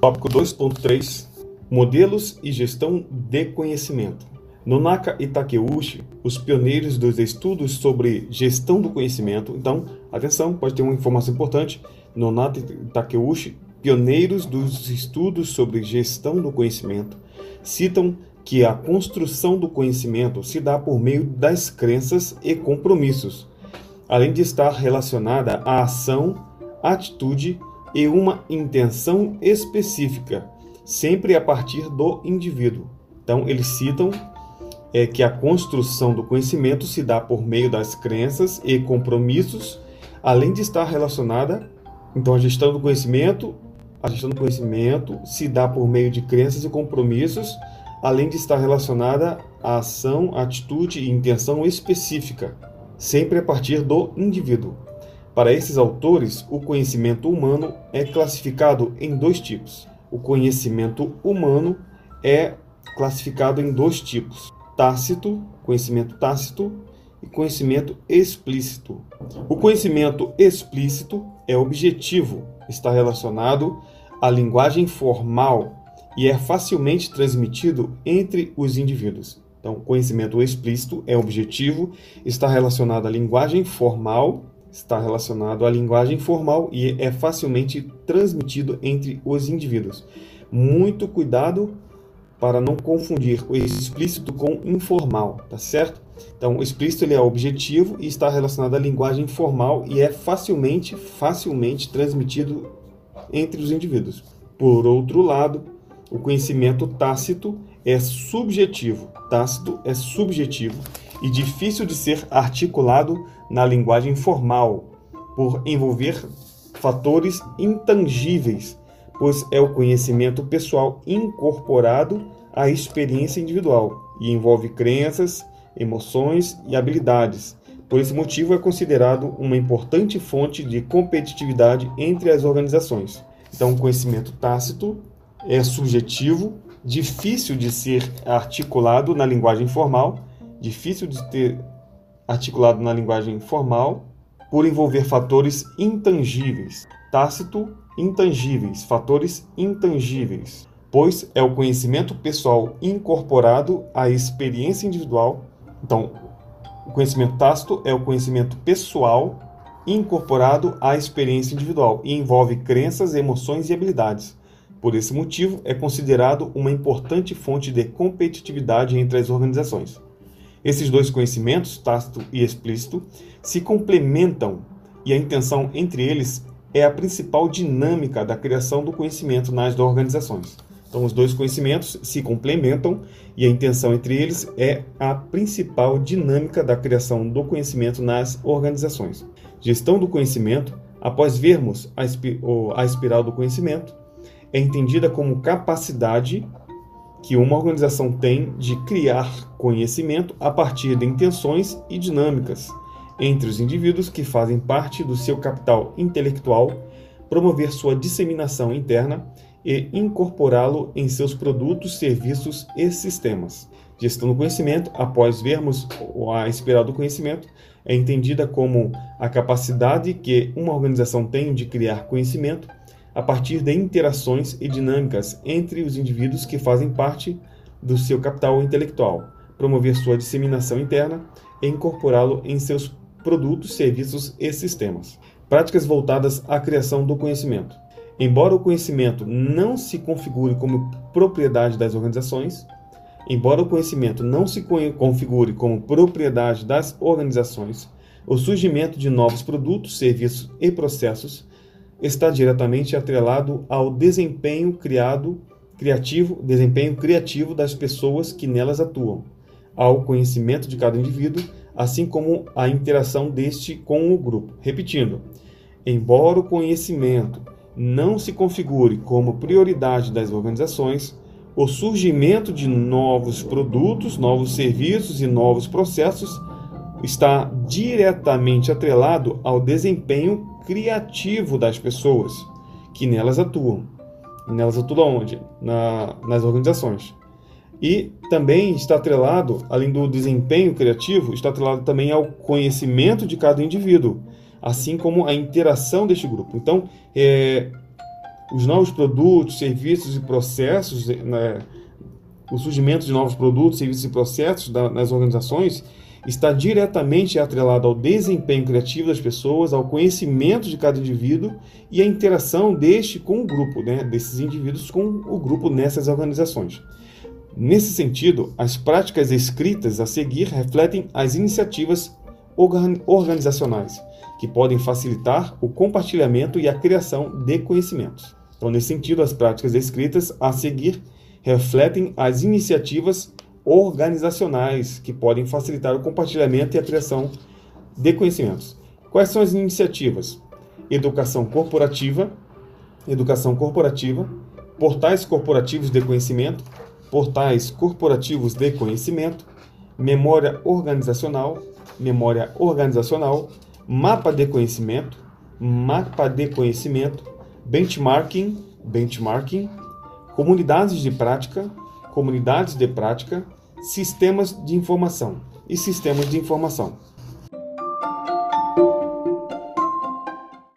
Tópico 2.3 Modelos e gestão de conhecimento. Nonaka e Takeuchi, os pioneiros dos estudos sobre gestão do conhecimento. Então, atenção, pode ter uma informação importante. Nonaka e Takeuchi, pioneiros dos estudos sobre gestão do conhecimento, citam que a construção do conhecimento se dá por meio das crenças e compromissos, além de estar relacionada à ação, atitude e uma intenção específica sempre a partir do indivíduo. Então, eles citam é, que a construção do conhecimento se dá por meio das crenças e compromissos, além de estar relacionada. Então, a gestão do conhecimento, a gestão do conhecimento se dá por meio de crenças e compromissos, além de estar relacionada à ação, atitude e intenção específica, sempre a partir do indivíduo. Para esses autores, o conhecimento humano é classificado em dois tipos o conhecimento humano é classificado em dois tipos: tácito, conhecimento tácito, e conhecimento explícito. O conhecimento explícito é objetivo, está relacionado à linguagem formal e é facilmente transmitido entre os indivíduos. Então, conhecimento explícito é objetivo, está relacionado à linguagem formal está relacionado à linguagem formal e é facilmente transmitido entre os indivíduos. Muito cuidado para não confundir o explícito com informal, tá certo? Então, o explícito ele é objetivo e está relacionado à linguagem formal e é facilmente, facilmente transmitido entre os indivíduos. Por outro lado, o conhecimento tácito é subjetivo. Tácito é subjetivo e difícil de ser articulado na linguagem formal, por envolver fatores intangíveis, pois é o conhecimento pessoal incorporado à experiência individual e envolve crenças, emoções e habilidades. Por esse motivo, é considerado uma importante fonte de competitividade entre as organizações. Então, o conhecimento tácito é subjetivo, difícil de ser articulado na linguagem formal, difícil de ter articulado na linguagem formal, por envolver fatores intangíveis. Tácito, intangíveis, fatores intangíveis, pois é o conhecimento pessoal incorporado à experiência individual. Então, o conhecimento tácito é o conhecimento pessoal incorporado à experiência individual e envolve crenças, emoções e habilidades. Por esse motivo, é considerado uma importante fonte de competitividade entre as organizações. Esses dois conhecimentos, tácito e explícito, se complementam e a intenção entre eles é a principal dinâmica da criação do conhecimento nas organizações. Então, os dois conhecimentos se complementam e a intenção entre eles é a principal dinâmica da criação do conhecimento nas organizações. Gestão do conhecimento, após vermos a, espiral do conhecimento, é entendida como capacidade que uma organização tem de criar conhecimento a partir de intenções e dinâmicas entre os indivíduos que fazem parte do seu capital intelectual, promover sua disseminação interna e incorporá-lo em seus produtos, serviços e sistemas. Gestão do conhecimento, após vermos a espiral do conhecimento, é entendida como a capacidade que uma organização tem de criar conhecimento a partir de interações e dinâmicas entre os indivíduos que fazem parte do seu capital intelectual, promover sua disseminação interna e incorporá-lo em seus produtos, serviços e sistemas. Práticas voltadas à criação do conhecimento. Embora o conhecimento não se configure como propriedade das organizações, embora o conhecimento não se configure como propriedade das organizações, o surgimento de novos produtos, serviços e processos está diretamente atrelado ao desempenho criado, criativo, desempenho criativo das pessoas que nelas atuam, ao conhecimento de cada indivíduo, assim como a interação deste com o grupo. Repetindo, embora o conhecimento não se configure como prioridade das organizações, o surgimento de novos produtos, novos serviços e novos processos está diretamente atrelado ao desempenho criativo das pessoas que nelas atuam. Nelas atuam onde? Na, nas organizações. E também está atrelado, além do desempenho criativo, está atrelado também ao conhecimento de cada indivíduo, assim como a interação deste grupo. Então, é, os novos produtos, serviços e processos, né, o surgimento de novos produtos, serviços e processos da, nas organizações está diretamente atrelado ao desempenho criativo das pessoas, ao conhecimento de cada indivíduo e à interação deste com o grupo, né, desses indivíduos com o grupo nessas organizações. Nesse sentido, as práticas escritas a seguir refletem as iniciativas organizacionais, que podem facilitar o compartilhamento e a criação de conhecimentos. Então, nesse sentido, as práticas escritas a seguir refletem as iniciativas organizacionais que podem facilitar o compartilhamento e a criação de conhecimentos. Quais são as iniciativas? Educação corporativa, educação corporativa, portais corporativos de conhecimento, portais corporativos de conhecimento, memória organizacional, memória organizacional, mapa de conhecimento, mapa de conhecimento, benchmarking, benchmarking, comunidades de prática, comunidades de prática, sistemas de informação e sistemas de informação.